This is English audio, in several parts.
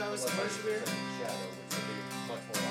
What worship? Shadow, which will be much more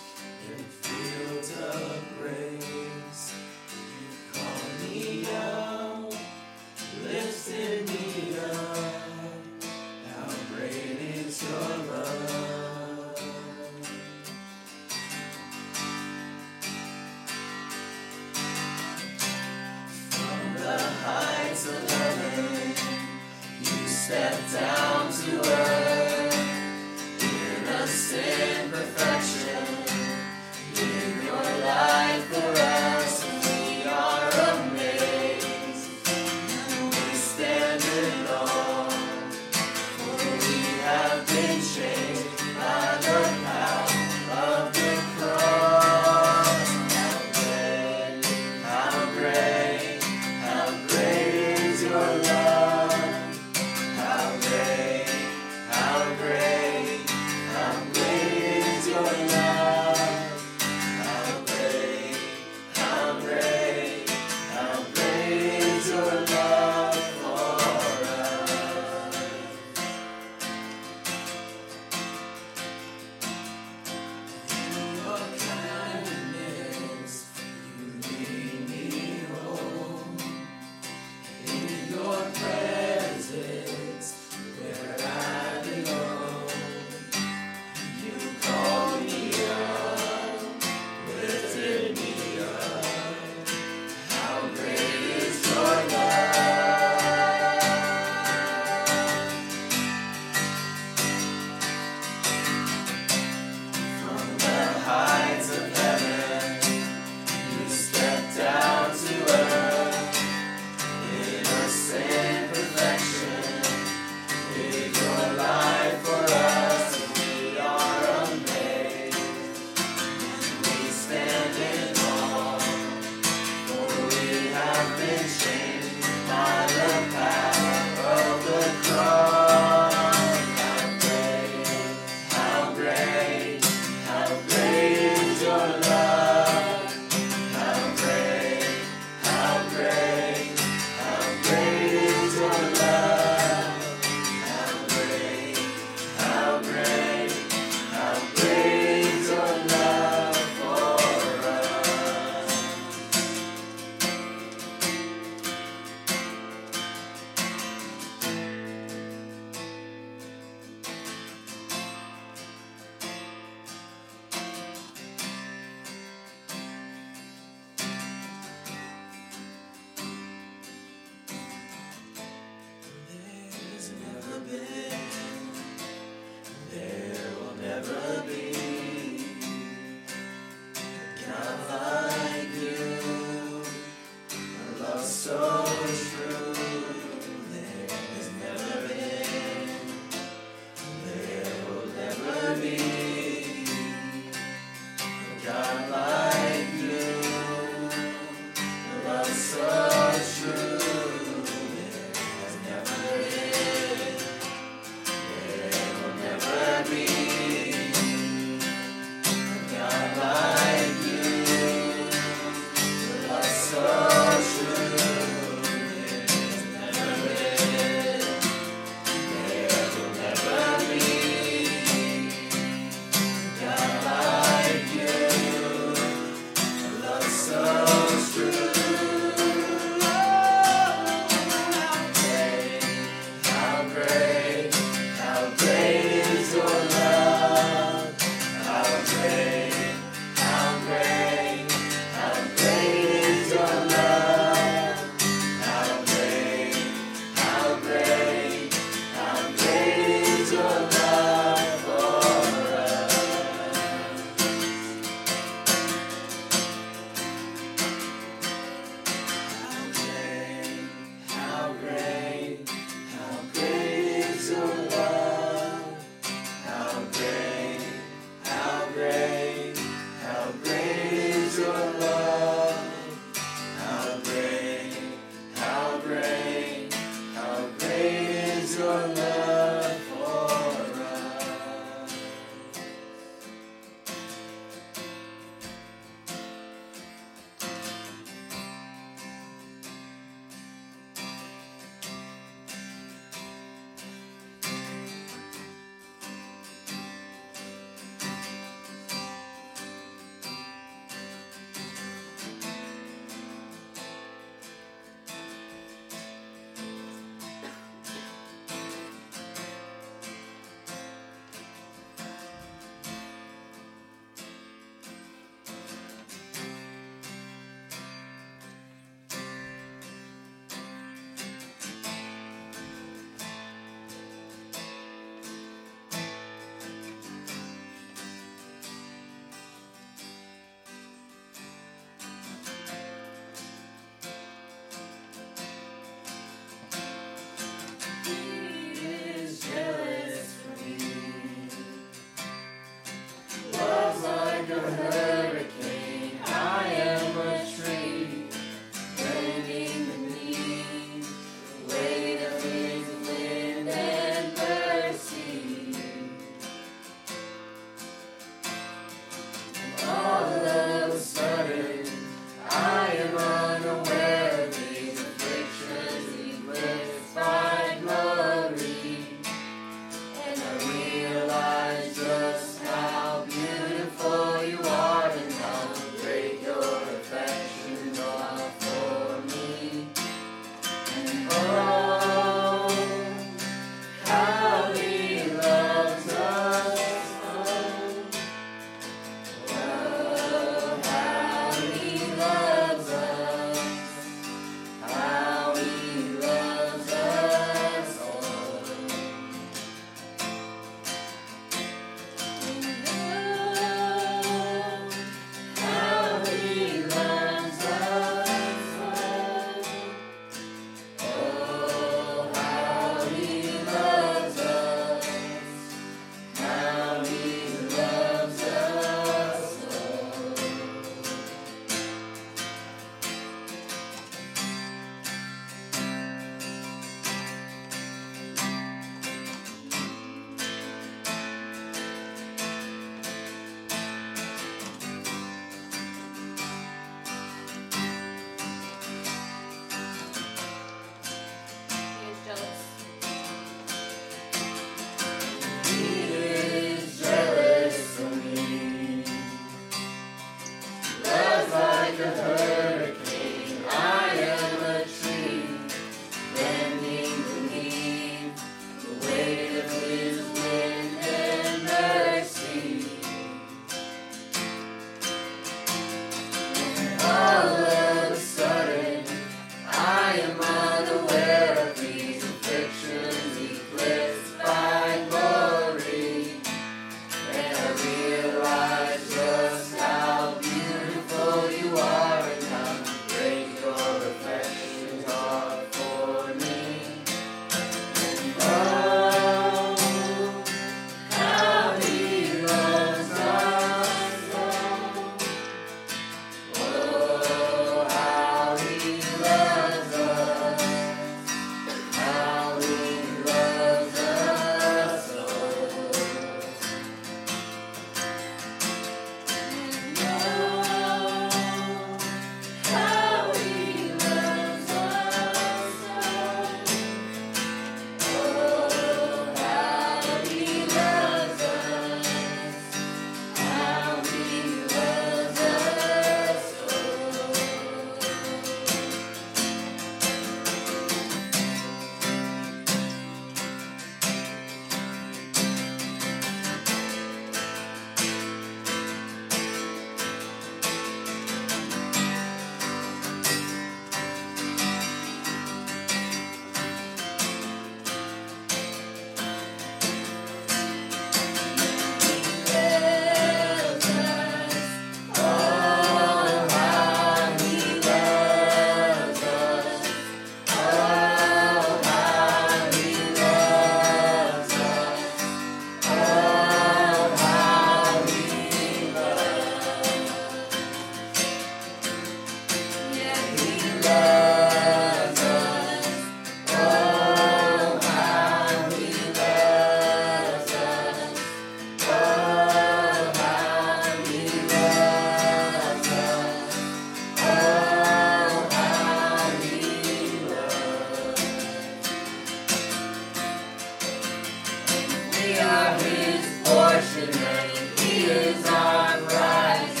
we are his portion and he is our prize.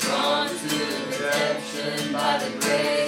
Drawn to redemption by the grace.